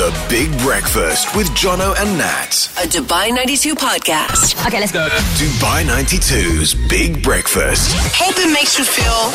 The Big Breakfast with Jono and Nat. A Dubai 92 podcast. Okay, let's go. Dubai 92's Big Breakfast. Hope it makes you feel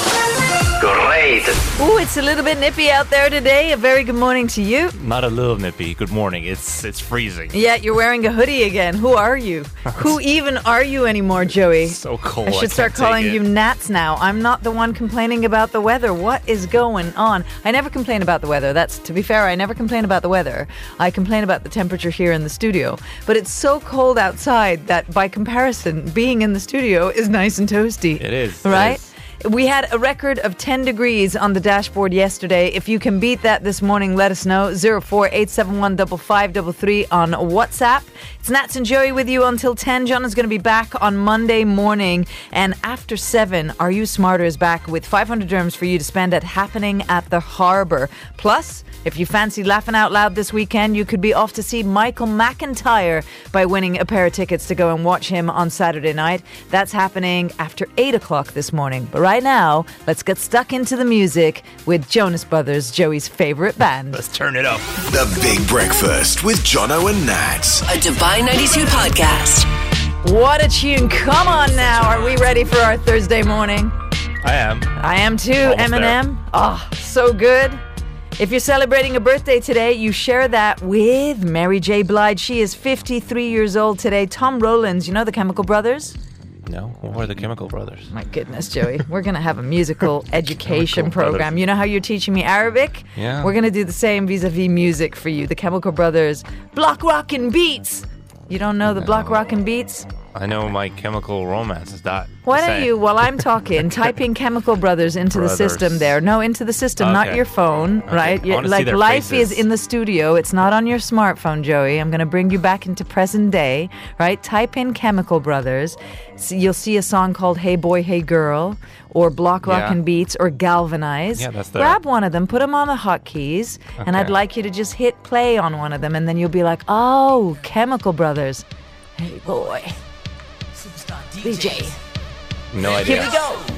Great. Ooh, it's a little bit nippy out there today. A very good morning to you. Not a little nippy. Good morning. It's it's freezing. Yeah, you're wearing a hoodie again. Who are you? Who even are you anymore, Joey? So cold. I should can't start calling you Nats now. I'm not the one complaining about the weather. What is going on? I never complain about the weather. That's to be fair, I never complain about the weather. I complain about the temperature here in the studio. But it's so cold outside that by comparison, being in the studio is nice and toasty. It is, Right? is. We had a record of 10 degrees on the dashboard yesterday. If you can beat that this morning, let us know. 04871 5533 on WhatsApp. It's Nats and Joey with you until 10. John is going to be back on Monday morning. And after 7, Are You Smarter is back with 500 dirhams for you to spend at Happening at the Harbour. Plus, if you fancy laughing out loud this weekend, you could be off to see Michael McIntyre by winning a pair of tickets to go and watch him on Saturday night. That's happening after 8 o'clock this morning. But right now, let's get stuck into the music with Jonas Brothers, Joey's favorite band. Let's turn it up. The Big Breakfast with Jono and Nat. a Dubai 92 podcast. What a tune. Come on now. Are we ready for our Thursday morning? I am. I am too, Almost Eminem. Oh, so good. If you're celebrating a birthday today, you share that with Mary J. Blige. She is 53 years old today. Tom Rowlands, you know the Chemical Brothers? No, are the Chemical Brothers? My goodness, Joey. We're going to have a musical education Chemical Brothers. program. You know how you're teaching me Arabic? Yeah. We're going to do the same vis a vis music for you. The Chemical Brothers, Block Rockin' Beats. You don't know the Block Rockin' Beats? I know my Chemical Romance is that. Why don't you, while I'm talking, type in Chemical Brothers into the system there? No, into the system, not your phone, right? I You- wanna see like life faces. is in the studio. It's not on your smartphone, Joey. I'm going to bring you back into present day, right? Type in Chemical Brothers. So you'll see a song called Hey Boy, Hey Girl, or Block Yeah. Rockin' Beats, or Galvanize. Yeah, that's the- Grab one of them, put them on the hotkeys, and I'd like you to just hit play on one of them, and then you'll be like, oh, Chemical Brothers. Hey boy, DJ. No idea. Here we go.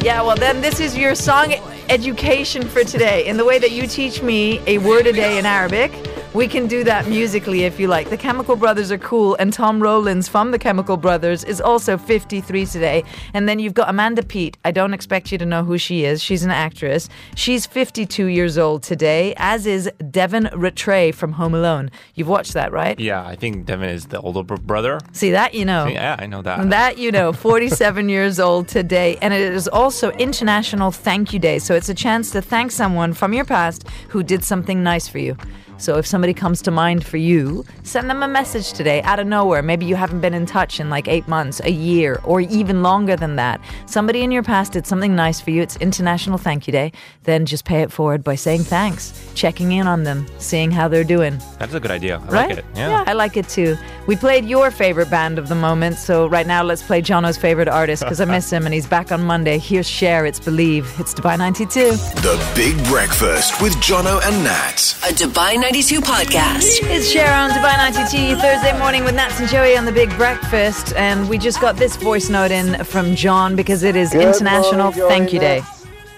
Yeah, well, then this is your song education for today. In the way that you teach me a word a day in Arabic, we can do that musically if you like. The Chemical Brothers are cool, and Tom Rowlands from the Chemical Brothers is also 53 today. And then you've got Amanda Peet. I don't expect you to know who she is. She's an actress. She's 52 years old today, as is Devin Ratray from Home Alone. You've watched that, right? Yeah, I think Devin is the older br- brother. See that, you know. Yeah, I know that. That you know, 47 years old today, and it is also International Thank You Day. So it's a chance to thank someone from your past who did something nice for you. So if somebody comes to mind for you, send them a message today out of nowhere. Maybe you haven't been in touch in like eight months, a year, or even longer than that. Somebody in your past did something nice for you. It's International Thank You Day. Then just pay it forward by saying thanks, checking in on them, seeing how they're doing. That's a good idea. I Right? like it. Yeah. I like it too. We played your favorite band of the moment, so right now let's play Jono's favorite artist because I miss him and he's back on Monday. Here's Cher, It's Believe. It's Dubai 92. The Big Breakfast with Jono and Nat. A Dubai 92 podcast. It's Sharon on Dubai 92 Thursday morning with Nats and Joey on the Big Breakfast, and we just got this voice note in from John because it is Good International morning, Thank You Day.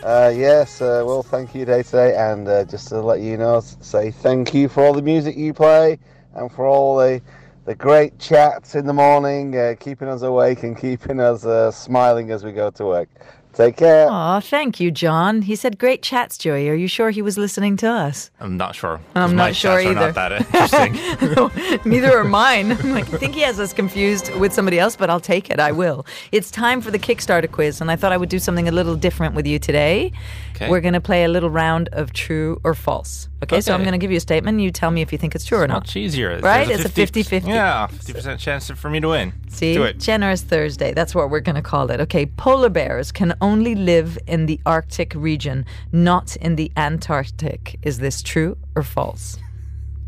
Uh, yes, uh, well, thank you day today, and uh, just to let you know, say thank you for all the music you play and for all the the great chats in the morning, uh, keeping us awake and keeping us uh, smiling as we go to work. Take care. Aw, thank you, John. He said great chats, Joey. Are you sure he was listening to us? I'm not sure. I'm my not sure chats are either. not that interesting. Neither are mine. I'm like, I think he has us confused with somebody else, but I'll take it. I will. It's time for the Kickstarter quiz, and I thought I would do something a little different with you today. Okay. We're going to play a little round of true or false. Okay, so I'm going to give you a statement, and you tell me if you think it's true or not. Much easier. Right? There's It's a 50-50. Yeah, 50% chance for me to win. See, Do it. Generous Thursday. That's what we're going to call it. Okay, polar bears can only live in the Arctic region, not in the Antarctic. Is this true or false?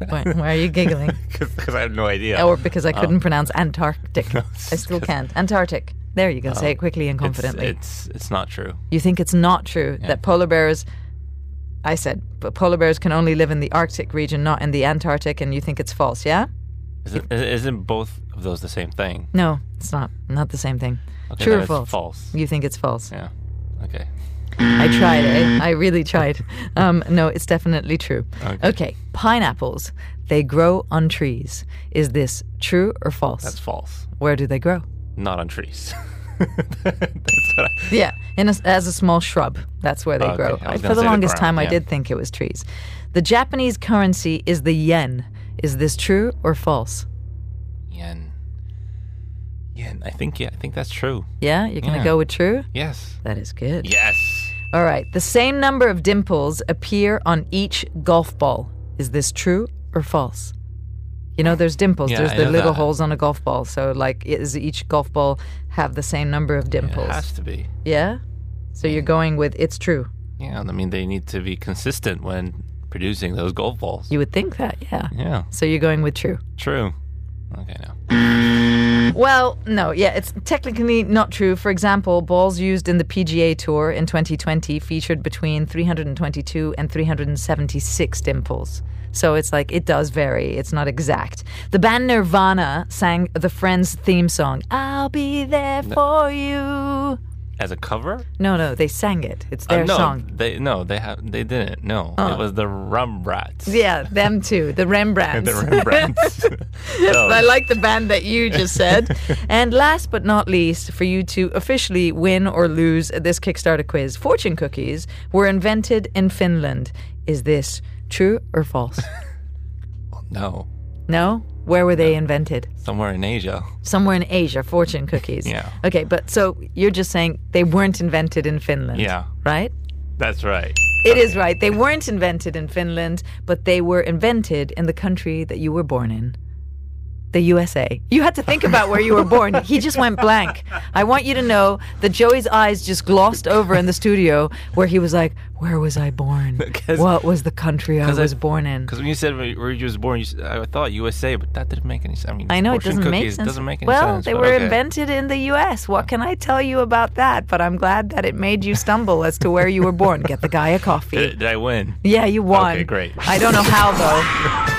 why, why are you giggling? Because I have no idea. or because I couldn't um, pronounce Antarctic. I still can't. Antarctic. There you go. Say it um, quickly and confidently. It's, it's not true. you think it's not true that polar bears. I said, but polar bears can only live in the Arctic region, not in the Antarctic, and you think it's false, yeah? Is it, isn't both of those the same thing? No, it's not. Not the same thing. Okay, True or false? false. You think it's false. Yeah. Okay. I tried, eh? I really tried. Um, no, it's definitely true. Okay. okay, pineapples, they grow on trees. Is this true or false? That's false. Where do they grow? Not on trees. I, Yeah, in a, as a small shrub. That's where they Okay, grow. For the the longest ground, time, I did think it was trees. The Japanese currency is the yen. Is this true or false? yen. Yen. I think yeah. I think that's true. Yeah, you're going to Yeah. go with true? Yes. That is good. Yes. All right. The same number of dimples appear on each golf ball. Is this true or false? You know, there's dimples. Yeah, there's I the little that. holes on a golf ball. So, like, is each golf ball have the same number of It dimples? has to be. Yeah. So you're going with it's true. Yeah. I mean, they need to be consistent when producing those golf balls. You would think that, yeah. Yeah. So you're going with true. True. Okay. Now. Well, no, yeah, it's technically not true. For example, balls used in the PGA Tour in 2020 featured between 322 and 376 dimples. So it's like it does vary. It's not exact. The band Nirvana sang the Friends theme song, I'll be there for you. As a cover? No, no, they sang it. It's their Uh, no, song. They no, they have they didn't. No, Oh. it was the Rumbrats. Yeah, them too. The Rembrandts. the Rembrandts. so, I like the band that you just said. and last but not least, for you to officially win or lose this Kickstarter quiz, fortune cookies were invented in Finland. Is this true or false? no, no? Where were they invented? somewhere in Asia. Somewhere in Asia, fortune cookies. Yeah. Okay, but so you're just saying they weren't invented in Finland. Yeah, Right? that's right. It is right. They weren't invented in Finland, but they were invented in the country that you were born in. The USA. You had to think about where you were born. He just went blank. I want you to know that Joey's eyes just glossed over in the studio where he was like, Where was I born? What was the country I- was born in? Because when you said where you was born, you, I thought USA, but that didn't make any sense. I mean, I know it doesn't make sense. Doesn't make any well, sense. they were okay. invented in the U.S. What can I tell you about that? But I'm glad that it made you stumble as to where you were born. Get the guy a coffee. Did, did I win? Yeah, you won. Okay, great. I don't know how though.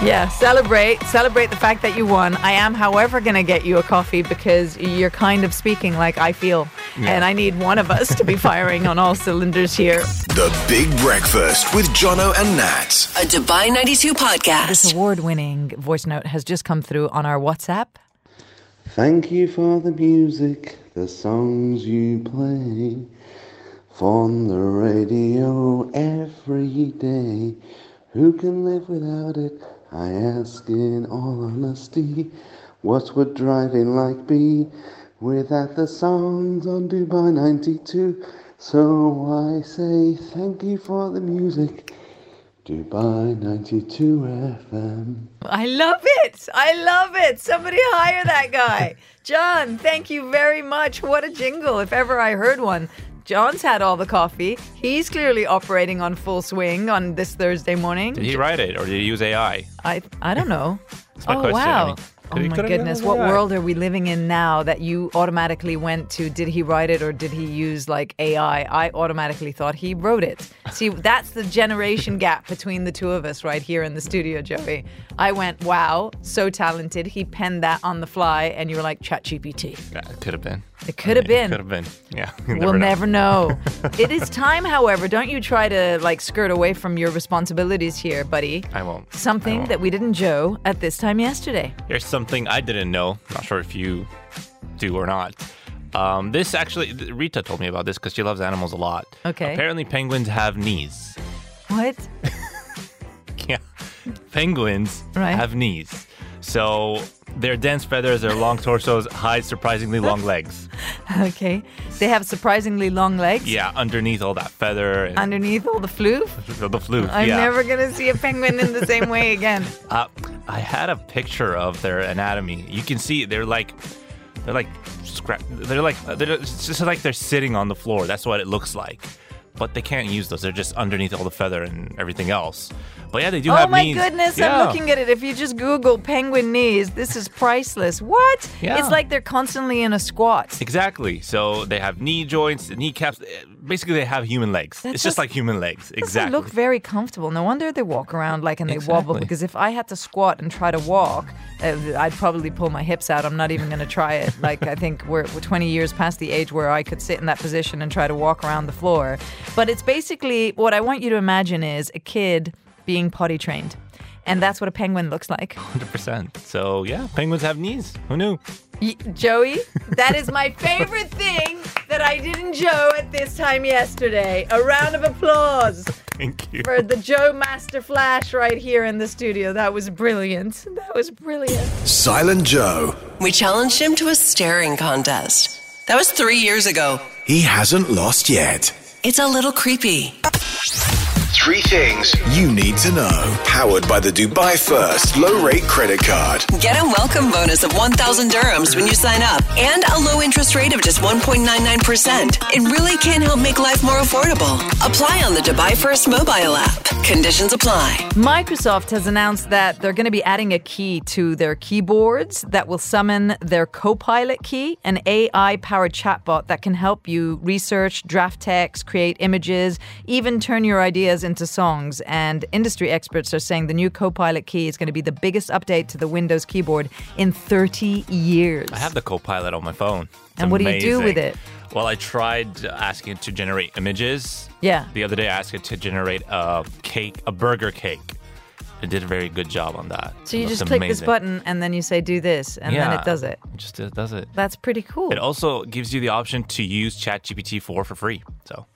Yeah, celebrate. Celebrate the fact that you won. I am, however, going to get you a coffee because you're kind of speaking like I feel. And I need one of us to be firing on all cylinders here. The Big Breakfast with Jono and Nat. A Dubai 92 podcast. This award winning voice note has just come through on our WhatsApp. Thank you for the music, the songs you play. On the radio every day. Who can live without it? I ask in all honesty. What would driving like be without the songs on Dubai 92? So I say thank you for the music. Dubai 92 FM. I love it. I love it. Somebody hire that guy. John, thank you very much. What a jingle, if ever I heard one. John's had all the coffee. He's clearly operating on full swing on this Thursday morning. Did he write it or did he use AI? I I don't know. my oh question. I wow. mean, oh my could have done goodness, what world are we living in now that you automatically went to did he write it or did he use like AI? I automatically thought he wrote it. See, that's the generation gap between the two of us right here in the studio, Joey. I went, "Wow, so talented. He penned that on the fly." And you were like, "ChatGPT." Yeah, it could have been. It could have been. Could have been. Yeah. you We'll know. never know. it is time, however. Don't you try to like skirt away from your responsibilities here, buddy. I won't. Something I won't. that we didn't Joe at this time yesterday. Here's something I didn't know. Not sure if you do or not. Um, this actually, Rita told me about this because she loves animals a lot. Okay. Apparently, penguins have knees. What? Yeah. Penguins Right. have knees. So their dense feathers, their long torsos hide surprisingly long legs. Okay. They have surprisingly long legs. Yeah, underneath all that feather and Underneath all the floof. the floof. I'm yeah. never gonna see a penguin in the same way again. Uh, I had a picture of their anatomy. You can see they're like, they're like, scrap. They're like, they're it's just like they're sitting on the floor. That's what it looks like. But they can't use those. They're just underneath all the feather and everything else. But yeah, they do Oh have knees. Oh my goodness, Yeah. I'm looking at it. If you just Google penguin knees, this is priceless. What? Yeah. It's like they're constantly in a squat. Exactly. So they have knee joints, kneecaps. Basically, they have human legs. That it's just like human legs. Exactly. look very comfortable. No wonder they walk around like and they wobble. Because if I had to squat and try to walk, uh, I'd probably pull my hips out. I'm not even going to try it. Like I think we're, we're 20 years past the age where I could sit in that position and try to walk around the floor. But it's basically what I want you to imagine is a kid being potty trained, and that's what a penguin looks like. 100%. So yeah, penguins have knees. Who knew? Y- Joey, that is my favorite thing that I didn't Joe at this time yesterday. A round of applause Thank you. for the Joe Master Flash right here in the studio. That was brilliant. That was brilliant. Silent Joe. We challenged him to a staring contest. That was three years ago. He hasn't lost yet. It's a little creepy. Three things you need to know. Powered by the Dubai First low rate credit card. Get a welcome bonus of 1,000 dirhams when you sign up and a low interest rate of just 1.99%. It really can help make life more affordable. Apply on the Dubai First mobile app. Conditions apply. Microsoft has announced that they're going to be adding a key to their keyboards that will summon their Copilot key, an AI powered chatbot that can help you research, draft text, create images, even turn your ideas into songs. And industry experts are saying the new Copilot key is going to be the biggest update to the Windows keyboard in 30 years. I have the Copilot on my phone. It's And what do you do with it? Well, I tried asking it to generate images. Yeah. The other day, I asked it to generate a cake, a burger cake. It did a very good job on that. So you just click this amazing. button and then you say, do this, and then it does it. It just does it. That's pretty cool. It also gives you the option to use ChatGPT 4 for free. So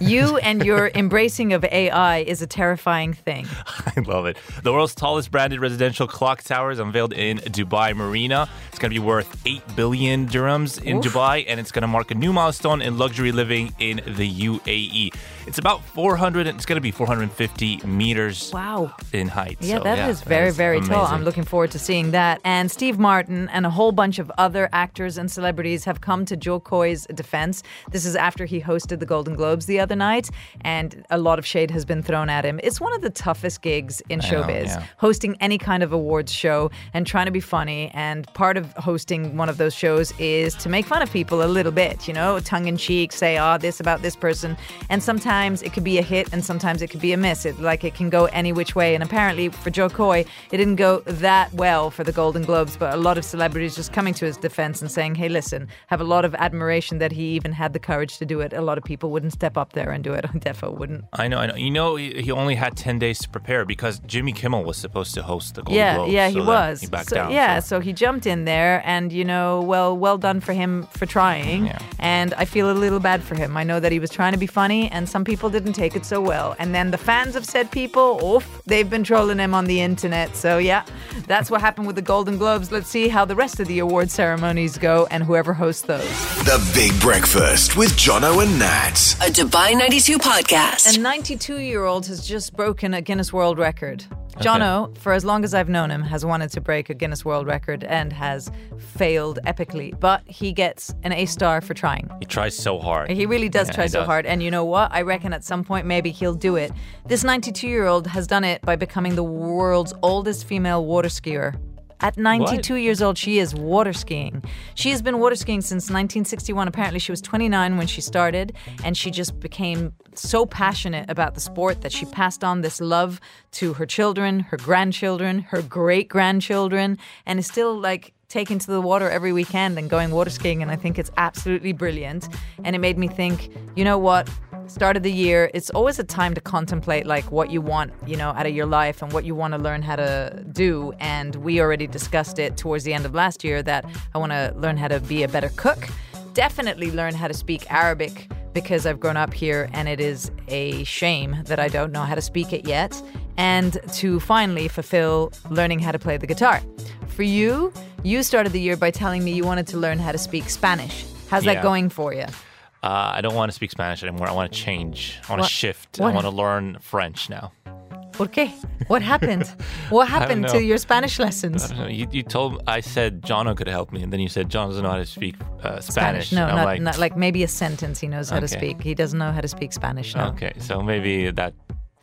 You and your embracing of AI is a terrifying thing. I love it. The world's tallest branded residential clock tower is unveiled in Dubai Marina. It's going to be worth 8 billion dirhams in Oof. Dubai, and it's going to mark a new milestone in luxury living in the UAE. It's about 400, and it's going to be 450 meters Wow. in height. Yeah, So, that is very, is very tall. amazing. I'm looking forward to seeing that. And Steve Martin and a whole bunch of other actors and celebrities have come to Jo Koy's defense. This is after he hosted the Golden Globes the other night, and a lot of shade has been thrown at him. It's one of the toughest gigs in know, showbiz, yeah. hosting any kind of awards show and trying to be funny. And part of hosting one of those shows is to make fun of people a little bit, you know, tongue in cheek, say, oh, this about this person. And sometimes it could be a hit and sometimes it could be a miss. It, like it can go any which way. And apparently for Jo Koy, it didn't go that well for the Golden Globes, but a lot of celebrities just coming to his defense and saying, hey, listen, have a lot of admiration that he even had the courage to do it. A lot of people wouldn't step up there and do it. Defo wouldn't. I know, I know. You know, he only had 10 days to prepare because Jimmy Kimmel was supposed to host the Golden yeah, Globes. yeah, so he was. He backed so, down. yeah, so- so he jumped in there, and you know, well, well done for him for trying. Yeah. And I feel a little bad for him. I know that he was trying to be funny, and some people didn't take it so well. And then the fans of said people, oof, they've been trolling him on the internet. So yeah, that's what happened with the Golden Globes. Let's see how the rest of the award ceremonies go, and whoever hosts those. The Big Breakfast with Jono and Nat. A Dubai 92 podcast. A 92 year old has just broken a Guinness World Record. Jono, for as long as I've known him, has wanted to break a Guinness World Record and has failed epically. But he gets an A star for trying. He tries so hard. He really does Yeah, try so does. hard. And you know what? I reckon at some point maybe he'll do it. This 92 year old has done it by becoming the world's oldest female water skier. At 92 years old, she is water skiing. She has been water skiing since 1961. Apparently, she was 29 when she started, and she just became so passionate about the sport that she passed on this love to her children, her grandchildren, her great grandchildren, and is still like taking to the water every weekend and going water skiing. And I think it's absolutely brilliant. And it made me think, you know what? Start of the year, it's always a time to contemplate like what you want, you know, out of your life and what you want to learn how to do. And we already discussed it towards the end of last year that I want to learn how to be a better cook. Definitely learn how to speak Arabic because I've grown up here and it is a shame that I don't know how to speak it yet. And to finally fulfill learning how to play the guitar. For you, you started the year by telling me you wanted to learn how to speak Spanish. How's that going for you? Uh, I don't want to speak Spanish anymore. I want to change. I want What- to shift. what- I want to learn French now. ¿Por qué? What happened? What happened to your Spanish lessons? I. You, you told I said Jono could help me, and then you said John doesn't know how to speak uh, Spanish. No, not like, not like maybe a sentence he knows how to speak. He doesn't know how to speak Spanish. No. okay, so maybe that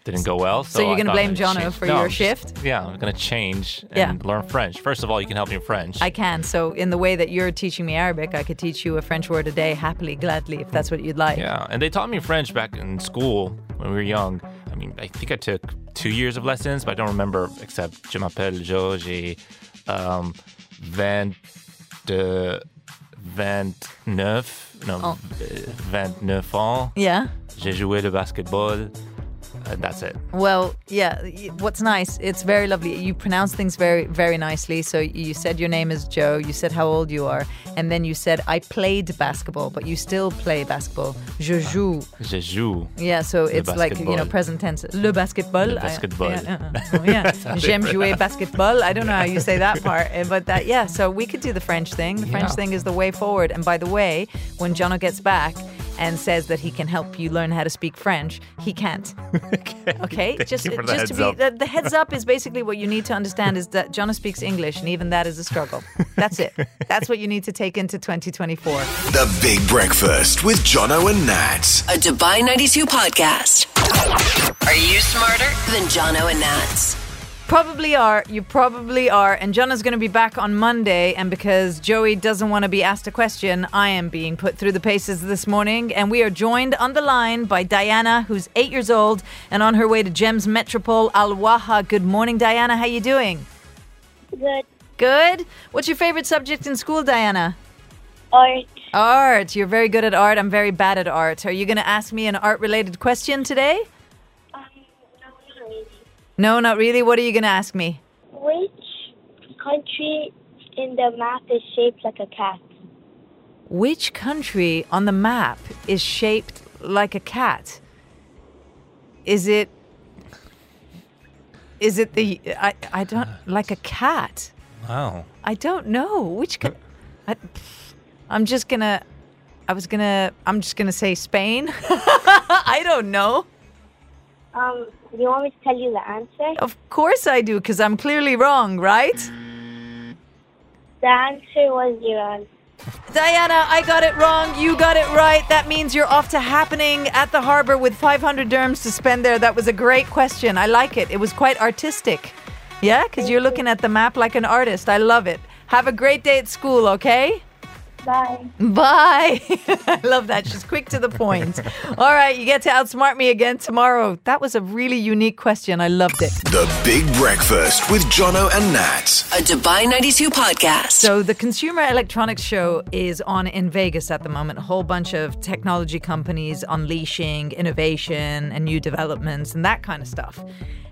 didn't go well. So, So you're gonna blame Jono for No, your just- shift? Yeah, I'm gonna change and Yeah. learn French. First of all, you can help me in French. I can. So in the way that you're teaching me Arabic, I could teach you a French word a day happily, gladly, if that's what you'd like. Yeah, and they taught me French back in school when we were young. I mean, I think I took two years of lessons, but I don't remember except Je m'appelle Joe, j'ai um, 20, uh, 29, no, Oh. uh, 29 ans. Yeah. J'ai joué le basketball, and that's it. Well, yeah. What's nice, it's very lovely. You pronounce things very, very nicely. So you said your name is Joe. You said how old you are, and then you said I played basketball, but you still play basketball. Je joue. Je joue. Yeah, so it's like you know present tense. Le basketball. Le I- basketball. yeah, uh, uh, oh, yeah. J'aime jouer basketball. I don't know how you say that part, eh, but that yeah. So we could do the French thing. The French Yeah. thing is the way forward. And by the way, when Jono gets back and says that he can help you learn how to speak French, he can't. Okay, Thank just you for the just to be up. the, the heads up is basically what you need to understand is that Jono speaks English, and even that is a struggle. That's it. That's what you need to take into 2024. The Big Breakfast with Jono and Nat. A Dubai 92 podcast. Are you smarter than Jono and Nats? Probably are. You probably are. And Jono's going to be back on Monday. And because Joey doesn't want to be asked a question, I am being put through the paces this morning. And we are joined on the line by Diana, who's eight years old and on her way to Gems Metropole Al Waha. Good morning, Diana. How you doing? Good Good. What's your favorite subject in school, Diana? art. Art. You're very good at art. I'm very bad at art. Are you going to ask me an art-related question today? No, not really. What are you going to ask me? Which country in the map is shaped like a cat? Which country on the map is shaped like a cat? Is it Is it the I I don't like a cat? Wow. I don't know. Which ca- I, I'm just going to I was going to I'm just going to say Spain. I don't know. Um, do you want me to tell you the answer? Of course I do cuz I'm clearly wrong, right? The answer was Iran. Diana, I got it wrong. You got it right. That means you're off to happening at the harbor with 500 dirhams to spend there. That was a great question. I like it. It was quite artistic. Yeah, because you're looking at the map like an artist. I love it. Have a great day at school, okay? Bye. Bye. I love that. She's quick to the point. All right, you get to outsmart me again tomorrow. That was a really unique question. I loved it. The Big Breakfast with Jono and Nat. A Dubai 92 podcast. So the Consumer Electronics Show is on in Vegas at the moment. A whole bunch of technology companies unleashing innovation and new developments and that kind of stuff.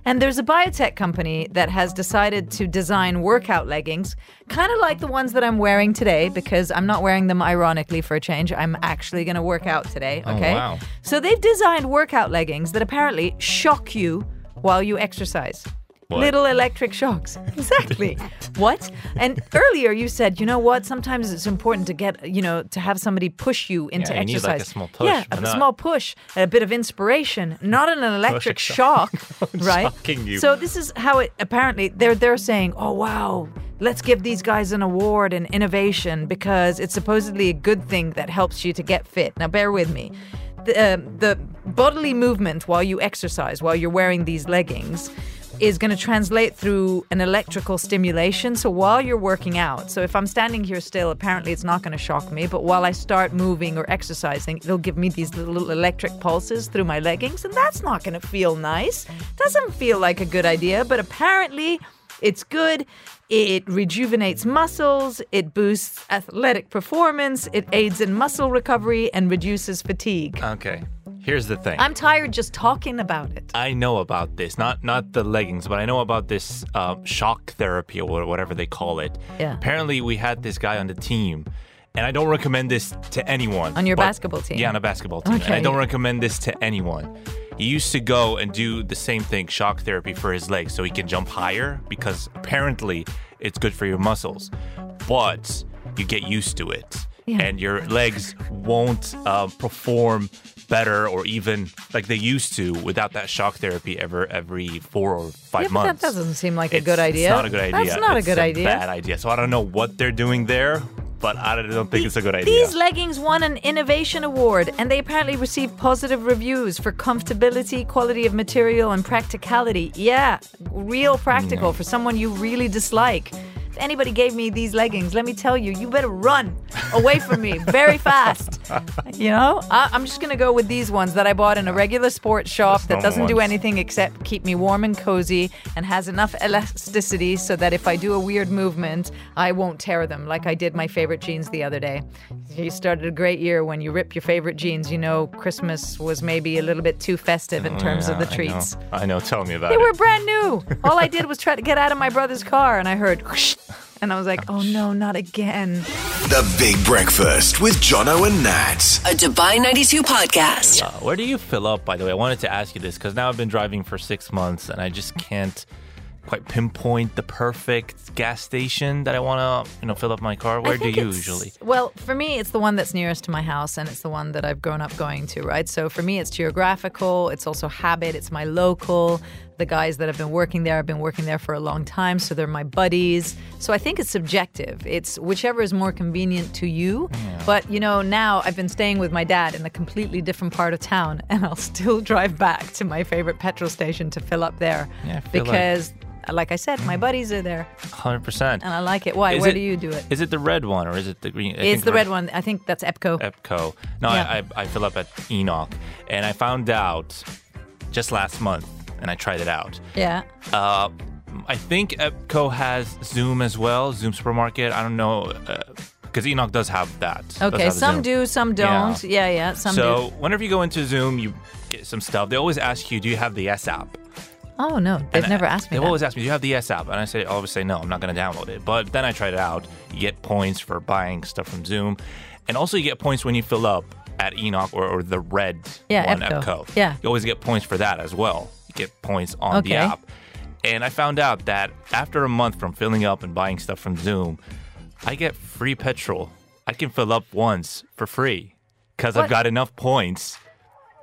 And there's a biotech company that has decided to design workout leggings, kind of like the ones that I'm wearing today, because I'm not wearing them ironically for a change. I'm actually going to work out today. Oh, okay. wow. So they've designed workout leggings that apparently shock you while you exercise. What? Little electric shocks. Exactly. what? And earlier you said, you know what? Sometimes it's important to get, you know, to have somebody push you into Yeah, you need, exercise. like, a small push, Yeah, a not? small push, a bit of inspiration, not an electric shock, right? Shocking you. So this is how it apparently they're they're saying, oh wow, let's give these guys an award in innovation because it's supposedly a good thing that helps you to get fit. Now bear with me. The, um, the bodily movement while you exercise, while you're wearing these leggings, is going to translate through an electrical stimulation. So while you're working out, so if I'm standing here still, apparently it's not going to shock me. But while I start moving or exercising, it'll give me these little electric pulses through my leggings, and that's not going to feel nice. Doesn't feel like a good idea, but apparently it's good. It rejuvenates muscles, it boosts athletic performance, it aids in muscle recovery, and reduces fatigue. Okay. Here's the thing. I'm tired just talking about it. I know about this, not not the leggings, but I know about this uh, shock therapy or whatever they call it. Yeah. Apparently, we had this guy on the team, and I don't recommend this to anyone. On your but- basketball team? Yeah, on a basketball team. And I don't recommend this to anyone. He used to go and do the same thing, shock therapy for his legs, so he can jump higher because apparently it's good for your muscles. But you get used to it. Yeah. And your legs won't uh, perform better or even like they used to without that shock therapy ever every four or five Yeah, months. that doesn't seem like a good idea. It's not a good idea. That's not It's a good idea. Bad idea. So I don't know what they're doing there, but I don't think it's a good idea. These leggings won an innovation award and they apparently received positive reviews for comfortability, quality of material, and practicality. Yeah, real practical mm. for someone you really dislike. If anybody gave me these leggings, let me tell you, you better run away from me very fast. You know, I, I'm just going to go with these ones that I bought in a regular sports shop Just that normal doesn't do ones. anything except keep me warm and cozy and has enough elasticity so that if I do a weird movement, I won't tear them like I did my favorite jeans the other day. You started a great year when you rip your favorite jeans. You know, Christmas was maybe a little bit too festive in oh, terms of the Oh, Yeah, treats. I know. I know. Tell me about it. They it. were brand new. All I did was try to get out of my brother's car and I heard whoosh, and I was like, oh no, not again. The Big Breakfast with Jono and Nat. A Dubai 92 podcast. Uh, where do you fill up, by the way? I wanted to ask you this because now I've been driving for six months and I just can't quite pinpoint the perfect gas station that I want to, you know, fill up my car. Where do you usually? Well, for me, it's the one that's nearest to my house, and it's the one that I've grown up going to, right? So for me, it's geographical. It's also habit. It's my local. The guys that have been working there have been working there for a long time, so they're my buddies. So I think it's subjective. It's whichever is more convenient to you. But you know, now I've been staying with my dad in a completely different part of town, and I'll still drive back to my favorite petrol station to fill up there Yeah, feel like- because. Like I said, my buddies are there, 100%. and I like it. Why? Is Where it- do you do it? Is it the red one or is it the green? I It's the red one. I think that's EPPCO. EPPCO. No, Yeah. I, I, I fill up at ENOC, and I found out just last month, and I tried it out. yeah. Uh, I think EPPCO has Zoom as well, Zoom Supermarket. I don't know, because ENOC does have that. Okay, have some Zoom. do, some don't. Yeah, yeah, some do. so do. whenever you go into Zoom, you get some stuff. They always ask you, "Do you have the S app?" Oh no, they've And never I- asked me They that. always ask me, "Do you have the S app?" And I say, I always say, "No, I'm not going to download it." But then I tried it out. You get points for buying stuff from Zoom, and also you get points when you fill up at ENOC or, or the red Yeah, one, EPPCO. Yeah. you always get points for that as well. Get points on the app. And I found out that after a month from filling up and buying stuff from Zoom, I get free petrol. I can fill up once for free because I've got enough points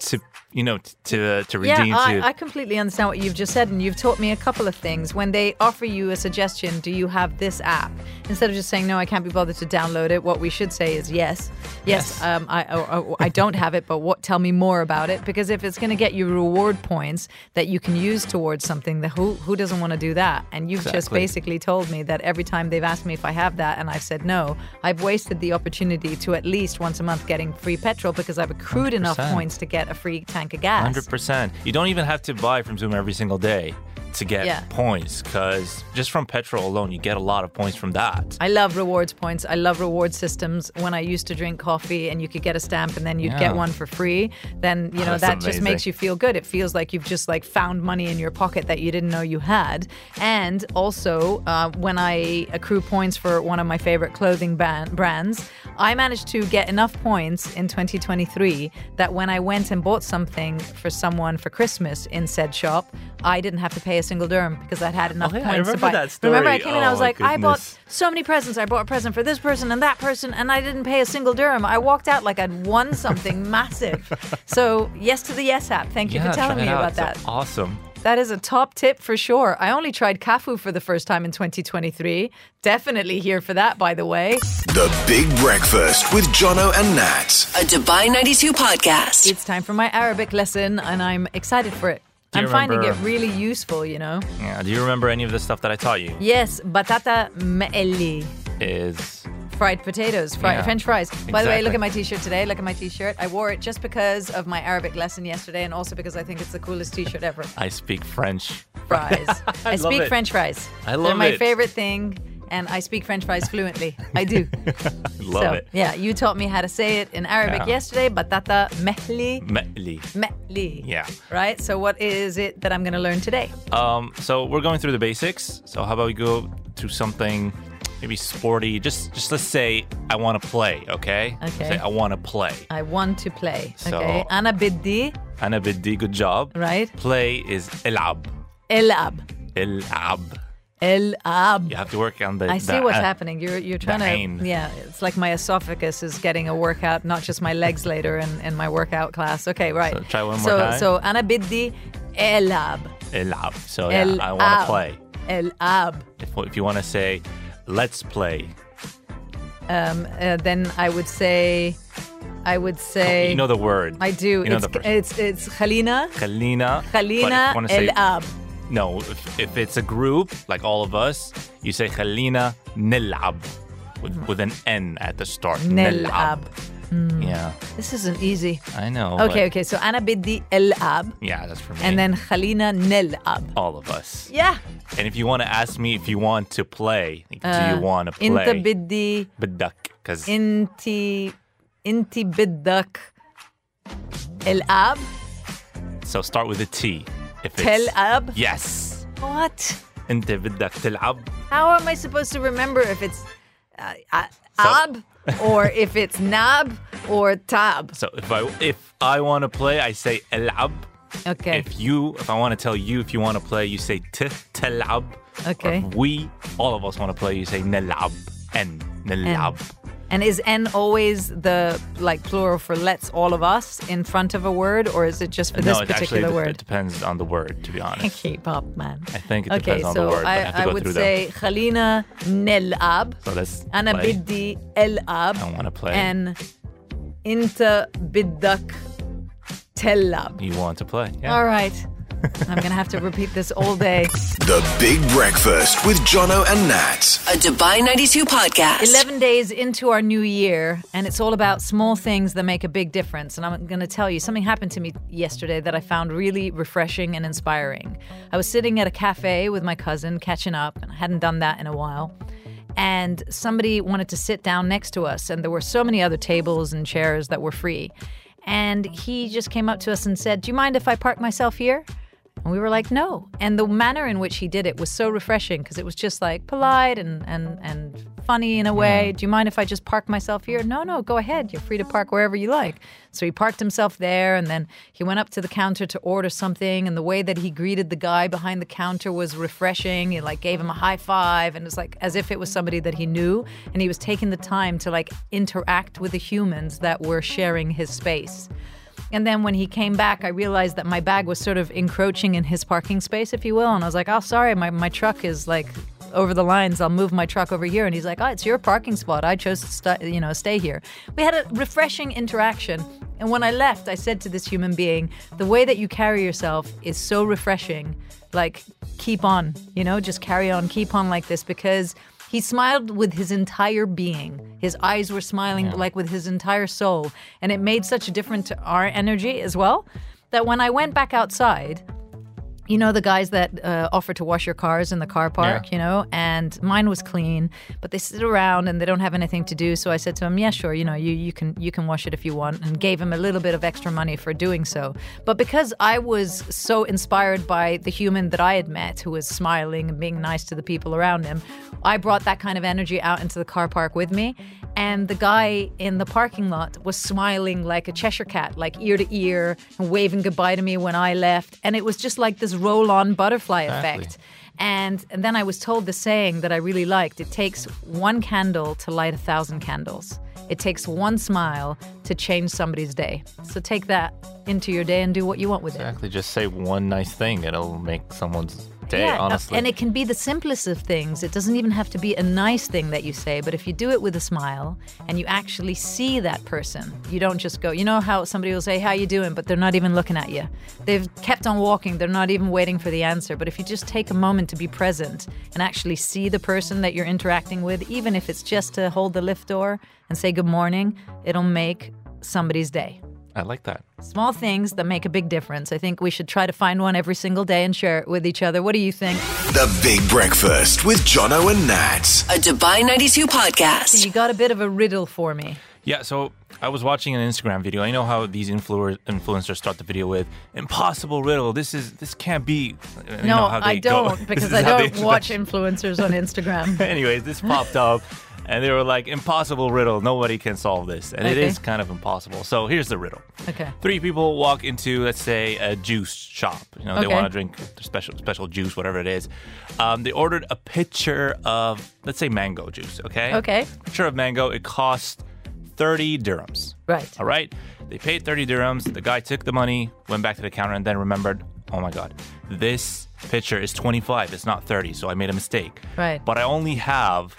to, you know, to to yeah, redeem to. I, I completely understand what you've just said, and you've taught me a couple of things. When they offer you a suggestion, do you have this app? Instead of just saying no, I can't be bothered to download it. What we should say is yes, yes. Yes. Um, I, or, or, I don't have it, but what? Tell me more about it, because if it's going to get you reward points that you can use towards something, then who who doesn't want to do that? And you've just basically told me that every time they've asked me if I have that, and I've said no, I've wasted the opportunity to at least once a month getting free petrol because I've accrued enough 100%. points to get a free tank of gas. Hundred percent. You don't even have to buy from Zoom every single day to get Yeah. points, because just from petrol alone, you get a lot of points from that. I love rewards points. I love reward systems. When I used to drink coffee and you could get a stamp and then you'd Yeah. get one for free, then you know That's that just makes you feel good. It feels like you've just like found money in your pocket that you didn't know you had. And also, uh, when I accrue points for one of my favorite clothing ban- brands, I managed to get enough points in 2023 that when I went and bought something for someone for Christmas in said shop, I didn't have to pay a single dirham because I'd had enough Oh, yeah, I points to remember buy. that Remember, I story. came in, I Oh, was my like, I bought so many presents. I bought a present for this person and that person, and I didn't pay a single dirham. I walked out like I'd won something massive. So, yes to the Yes app. Thank you yeah, for telling me out. about It's that. Awesome. That is a top tip for sure. I only tried CAFU for the first time in 2023. Definitely here for that, by the way. The Big Breakfast with Jono and Nat. A Dubai 92 podcast. It's time for my Arabic lesson, and I'm excited for it. I'm you finding it really useful, you know? Yeah. Do you remember any of the stuff that I taught you? Yes, batata me'eli. Is fried potatoes, fri- Yeah, French fries. By the way, look at my t-shirt today. Look at my t-shirt. I wore it just because of my Arabic lesson yesterday, and also because I think it's the coolest t-shirt ever. I speak French. Fries. I, love speak it. French fries. I love They're my it. favorite thing, and I speak French fries fluently. I do. Love so it. yeah, you taught me how to say it in Arabic Yeah. yesterday. Batata mehli Mehli. mehli. Yeah. Right. So what is it that I'm going to learn today? Um, so we're going through the basics. So how about we go to something maybe sporty? Just just let's say I want to play, okay? Okay. Say I want to play. I want to play. So- okay. Ana biddi. Ana biddi, good job. Right. Play is elab. Elab. Elab. El ab. You have to work on the. I see the, what's uh, happening. You're you're trying to yeah. It's like my esophagus is getting a workout, not just my legs later in, in my workout class. Okay, right. So try one more so, time. So ana biddi elab. Elab. So yeah, El I want to play. El ab. If, if you want to say, let's play. Um, uh, then I would say, I would say. you know the word. I do. You know it's, the it's it's Khalina. Kalina. Khalina el ab. No, if, if it's a group, like all of us, you say Khalina nilab with, hmm. with an N at the start. Nilab. Hmm. Yeah, This isn't easy. I know. Okay, okay. So ana biddi el ab, Yeah, that's for me. and then Khalina nil ab. all of us. Yeah. And if you want to ask me if you want to play, like, do you uh, want to play? Inta biddi Bidak, because inti inti biddak el ab so start with a T. If it's tel ab. yes, What? انت بدك تلعب How am I supposed to remember if it's uh, uh, So- ab or if it's nab or tab? So if I if I want to play, I say elab. Okay. If you if I want to tell you if you want to play, you say t telab. Okay. Or if we all of us want to play, you say nilab. N nilab. And is N always the like plural for let's all of us in front of a word, or is it just for this no, actually particular d- word? it depends on the word. To be honest, Keep up, man. I think it Okay, depends on so the word. I, I I would say Khalina nel ab. So let's ana biddi el ab, I want to play. and inta biddak tellab. you want to play? Yeah. All right. I'm going to have to repeat this all day. The Big Breakfast with Jono and Nat. A Dubai 92 podcast. 11 days into our new year, and it's all about small things that make a big difference. And I'm going to tell you something happened to me yesterday that I found really refreshing and inspiring. I was sitting at a cafe with my cousin, catching up, and I hadn't done that in a while. And somebody wanted to sit down next to us, and there were so many other tables and chairs that were free. And he just came up to us and said, Do you mind if I park myself here? And we were like, no. And the manner in which he did it was so refreshing because it was just like polite and, and, and funny in a way. Mm-hmm. Do you mind if I just park myself here? No, no, go ahead. You're free to park wherever you like. So he parked himself there and then he went up to the counter to order something. And the way that he greeted the guy behind the counter was refreshing. He like gave him a high five and it was like as if it was somebody that he knew. And he was taking the time to like interact with the humans that were sharing his space. And then when he came back, I realized that my bag was sort of encroaching in his parking space, if you will. And I was like, oh, sorry, my, my truck is like over the lines. I'll move my truck over here. And he's like, oh, it's your parking spot. I chose to st- you know, stay here. We had a refreshing interaction. And when I left, I said to this human being, the way that you carry yourself is so refreshing. Like, keep on, you know, just carry on, keep on like this because he smiled with his entire being. His eyes were smiling like with his entire soul. And it made such a difference to our energy as well that when I went back outside, you know the guys that uh, offer to wash your cars in the car park, Yeah. you know, and mine was clean, but they sit around and they don't have anything to do. So I said to him, "Yeah, sure, you know, you you can you can wash it if you want," and gave him a little bit of extra money for doing so. But because I was so inspired by the human that I had met, who was smiling and being nice to the people around him, I brought that kind of energy out into the car park with me. And the guy in the parking lot was smiling like a Cheshire cat, like ear to ear, and waving goodbye to me when I left. And it was just like this roll on butterfly Exactly. effect. And, and then I was told the saying that I really liked it takes one candle to light a thousand candles. It takes one smile to change somebody's day. So take that into your day and do what you want with it. Exactly. Just say one nice thing. It'll make someone's day. Yeah, honestly. and it can be the simplest of things. It doesn't even have to be a nice thing that you say, but if you do it with a smile and you actually see that person, you don't just go. You know how somebody will say, "How you doing?" but they're not even looking at you. They've kept on walking. They're not even waiting for the answer. But if you just take a moment to be present and actually see the person that you're interacting with, even if it's just to hold the lift door and say good morning, it'll make somebody's day. I like that. Small things that make a big difference. I think we should try to find one every single day and share it with each other. What do you think? The Big Breakfast with Jono and Nat. A Dubai 92 podcast. You got a bit of a riddle for me. Yeah, so I was watching an Instagram video. I know how these influ- influencers start the video with "impossible riddle." This is this can't be. You know no, how I they go- don't because I don't watch influencers on Instagram. Anyways, this popped up, And they were like, impossible riddle. Nobody can solve this. And it Okay. is kind of impossible. So here's the riddle. Okay. Three people walk into, let's say, a juice shop. You know, they want to drink special special juice, whatever it is. Um, they ordered a pitcher of, let's say, mango juice. Okay. Okay. Pitcher of mango. It cost thirty dirhams. Right. All right. They paid 30 dirhams. The guy took the money, went back to the counter, and then remembered, oh my God, this pitcher is 25. It's not 30. So I made a mistake. Right. But I only have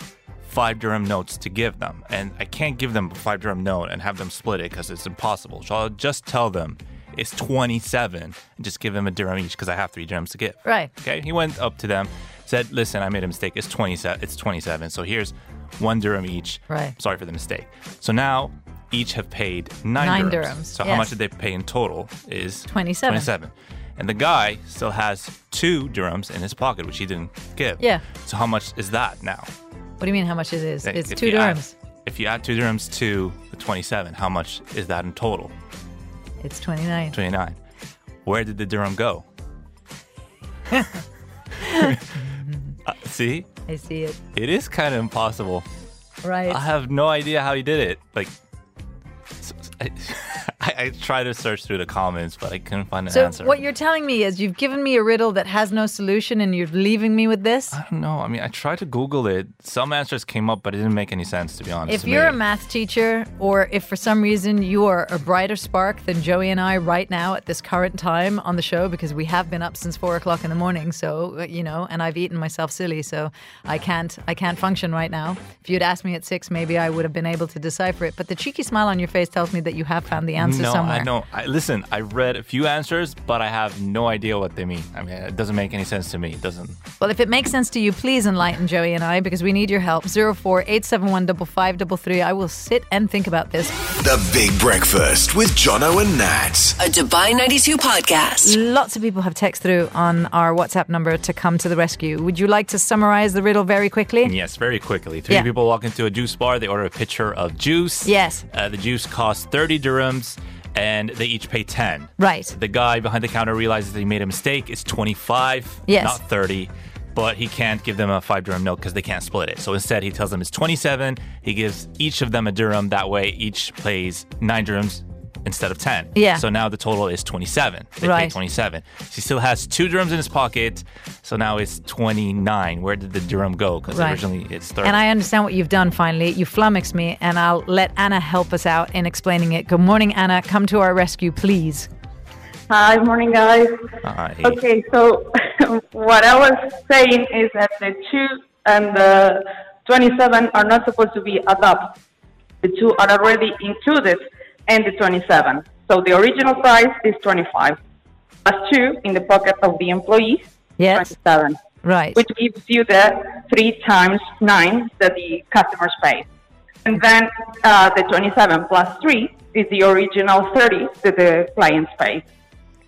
five dirham notes to give them. And I can't give them a five dirham note and have them split it because it's impossible. So I'll just tell them it's 27 and just give them a dirham each because I have three dirhams to give. Right. Okay. He went up to them, said, listen, I made a mistake. It's 27. It's 27. So here's one dirham each. Right. Sorry for the mistake. So now each have paid nine, Nine dirhams. dirhams, So how much did they pay in total is 27. 27. And the guy still has two dirhams in his pocket, which he didn't give. Yeah. So how much is that now? What do you mean? How much it is? It's If two you add- dirhams. if you add two dirhams to the 27, how much is that in total? It's 29. 29. Where did the dirham go? Uh, see, I see it. it is kind of impossible. Right. I have no idea how he did it. Like, I, I, tried to search through the comments, but I couldn't find an so answer. what you're telling me is you've given me a riddle that has no solution and you're leaving me with this? I don't know. I mean, I tried to Google it. Some answers came up, but it didn't make any sense, to be honest. If you're me. a math teacher, or if for some reason you are a brighter spark than Joey and I right now at this current time on the show, because we have been up since four o'clock in the morning, so you know, and I've eaten myself silly, so I can't, I can't function right now. If you'd asked me at six, maybe I would have been able to decipher it. But the cheeky smile on your face tells me that you have found the answer no, somewhere. I know. I, listen, I read a few answers, but I have no idea what they mean. I mean, it doesn't make any sense to me. It doesn't. Well, if it makes sense to you, please enlighten Joey and I because we need your help. Zero four eight seven one double five double three. I will sit and think about this. The Big Breakfast with Jono and Nat. A Dubai 92 podcast. Lots of people have text through on our WhatsApp number to come to the rescue. Would you like to summarize the riddle very quickly? Yes, very quickly. Three Yeah. people walk into a juice bar. They order a pitcher of juice. Yes. Uh, the juice costs 30 dirhams, and they each pay 10. Right. The guy behind the counter realizes that he made a mistake. It's 25, Yes. not 30. But he can't give them a five dirham note because they can't split it. So instead, he tells them it's 27. He gives each of them a dirham. That way, each plays nine dirhams instead of 10. Yeah. So now the total is 27. They pay Right. 27. He still has two dirhams in his pocket. So now it's 29. Where did the dirham go? Because Right. originally it's 30. And I understand what you've done finally. You flummoxed me, and I'll let Anna help us out in explaining it. Good morning, Anna. Come to our rescue, please. Hi, morning, guys. Hi. Okay, so what I was saying is that the 2 and the 27 are not supposed to be add up. The two are already included in the 27. So the original price is 25. Plus 2 in the pocket of the employee, Yes. 27, Right. which gives you the 3 times 9 that the customers pay. And then uh, the 27 plus 3 is the original 30 that the clients pay.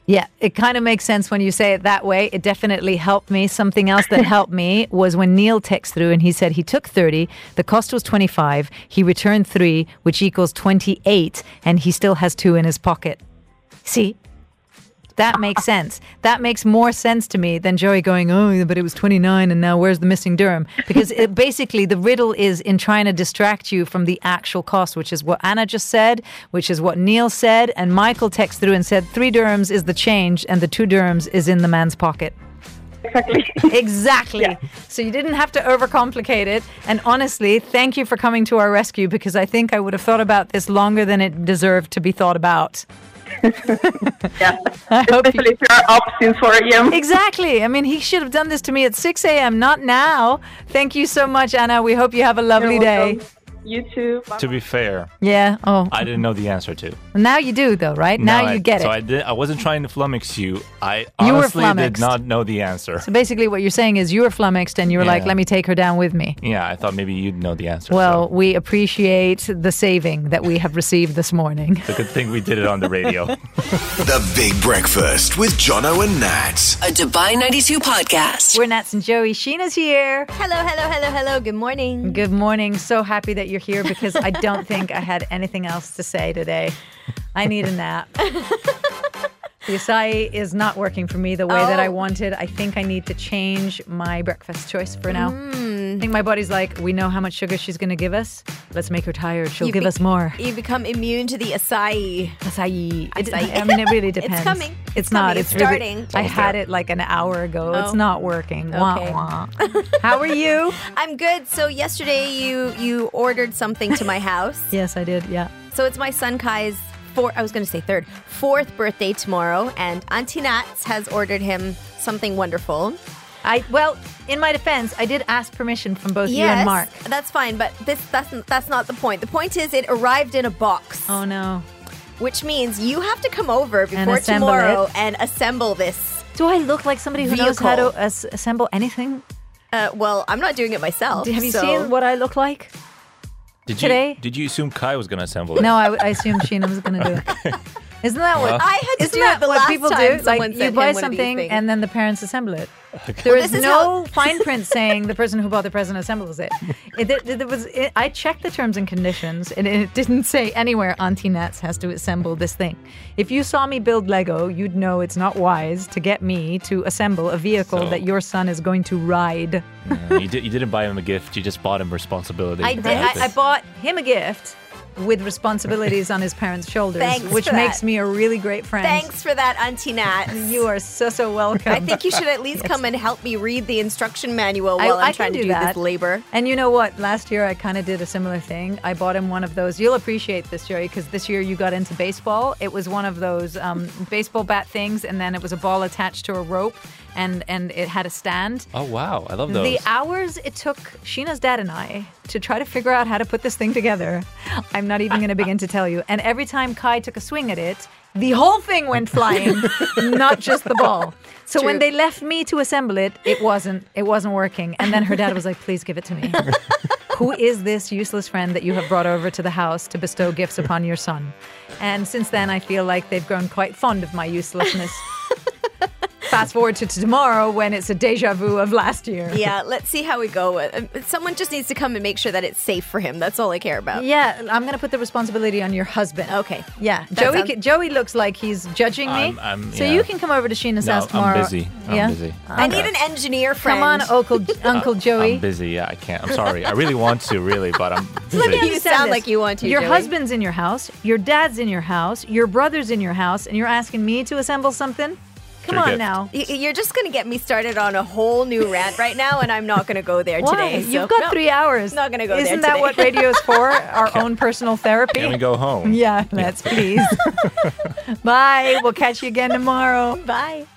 Yeah, it kind of makes sense when you say it that way. It definitely helped me. Something else that helped me was when Neil texted through and he said he took 30, the cost was 25, he returned 3, which equals 28, and he still has 2 in his pocket. See? That makes sense. That makes more sense to me than Joey going, oh, but it was 29 and now where's the missing dirham? Because it, basically the riddle is in trying to distract you from the actual cost, which is what Anna just said, which is what Neil said. And Michael texted through and said, three dirhams is the change and the two dirhams is in the man's pocket. Exactly. Exactly. So you didn't have to overcomplicate it. And honestly, thank you for coming to our rescue because I think I would have thought about this longer than it deserved to be thought about. Yeah. Hope you- if you're up since 4 a.m. Exactly. I mean, he should have done this to me at 6 a.m., not now. Thank you so much, Anna. We hope you have a lovely day. Welcome. You too. Bye. to be fair, Yeah. Oh, I didn't know the answer to. now you do, though, right? Now No, you I- get So it. So I did. I wasn't trying to flummox you. I You were honestly did not know the answer. so basically, what you're saying is you were flummoxed and you were like, let me take her down with me. Yeah, I thought maybe you'd know the answer. Well, so we appreciate the saving that we have received this morning. it's a good thing we did it on the radio. The Big Breakfast with Jono and Nat. A Dubai 92 podcast. We're Nats and Joey. Sheena's here. Hello, hello, hello, hello. Good morning. Good morning. So happy that you're here because I don't think I had anything else to say today. I need a nap. The acai is not working for me the way that I Oh. wanted. I think I need to change my breakfast choice for now. Mm, I think my body's like, we know how much sugar she's going to give us. Let's make her tired. She'll You give be- us more. You become immune to the acai. Acai. It- Acai. I mean, it really It's coming. It's, It's not. It's It's really- starting. I had it like an hour ago. It's Oh. not working. Wah, wah. How are you? I'm good. So yesterday you you ordered something to my house. yes, I did. Yeah. So it's my son Kai's four. I was going to say third, fourth birthday tomorrow, and Auntie Nats has ordered him something wonderful. I well, in my defense, I did ask permission from both you and Mark. that's fine, but this that's that's not the point. The point is it arrived in a box. Oh no. Which means you have to come over before assemble tomorrow it. and assemble this. Do I look like somebody who knows how to as- assemble anything? Uh, well, I'm not doing it myself. Have you so- seen what I look like? Did you Today? did you assume Kai was going to assemble it? No, I, I assumed Sheena was going to do it. Isn't that what I had to Isn't do that the what last people time do? Like someone you sent buy one of these something things. and then the parents assemble it. There is this is no fine print saying the person who bought the present assembles it. It, it, it was. It, I checked the terms and conditions, and it didn't say anywhere Auntie Nats has to assemble this thing. If you saw me build Lego, you'd know it's not wise to get me to assemble a vehicle So- that your son is going to ride. Yeah, you, did, you didn't buy him a gift. You just bought him responsibility. I did. I, I bought him a gift with responsibilities on his parents' shoulders, Thanks which makes me a really great friend. Thanks for that, Auntie Nat. You are so so welcome. I think you should at least come and help me read the instruction manual while I, I'm I trying can to do do that. this labor. And you know what? Last year I kind of did a similar thing. I bought him one of those. You'll appreciate this, Joey, because this year you got into baseball. It was one of those um, baseball bat things, and then it was a ball attached to a rope, and and it had a stand. oh wow, I love those. The hours it took Sheena's dad and I to try to figure out how to put this thing together, I'm not even going to begin to tell you. And every time Kai took a swing at it, the whole thing went flying, not just the ball. So when they left me to assemble it, it wasn't it wasn't working. And then her dad was like, "Please give it to me." Who is this useless friend that you have brought over to the house to bestow gifts upon your son? And since then, I feel like they've grown quite fond of my uselessness. Fast forward to tomorrow when it's a deja vu of last year. Yeah, let's see how we go. Uh, Someone just needs to come and make sure that it's safe for him. That's all I care about. Yeah, I'm going to put the responsibility on your husband. Okay. Yeah, That Joey. sounds- Joey looks like he's judging me. I'm- I'm- so yeah. you can come over to Sheena's No, house I'm tomorrow. busy. I'm yeah? busy. I need an engineer friend. Come on, Uncle Uncle Joey. I'm busy. Yeah, I can't. I'm sorry. I really want to, really, but I'm busy. Let me You sound this. like you want to, Your Joey. husband's in your house. Your dad's in your house. Your brother's in your house, and you're asking me to assemble something. Come on gift. now. Y- You're just going to get me started on a whole new rant right now, and I'm not going to go there Why? today. so- You've got No, three hours. Not going to go Isn't there that today. what radio's for? Our own personal therapy. Can we go home? Yeah, let's please. Bye. We'll catch you again tomorrow. Bye.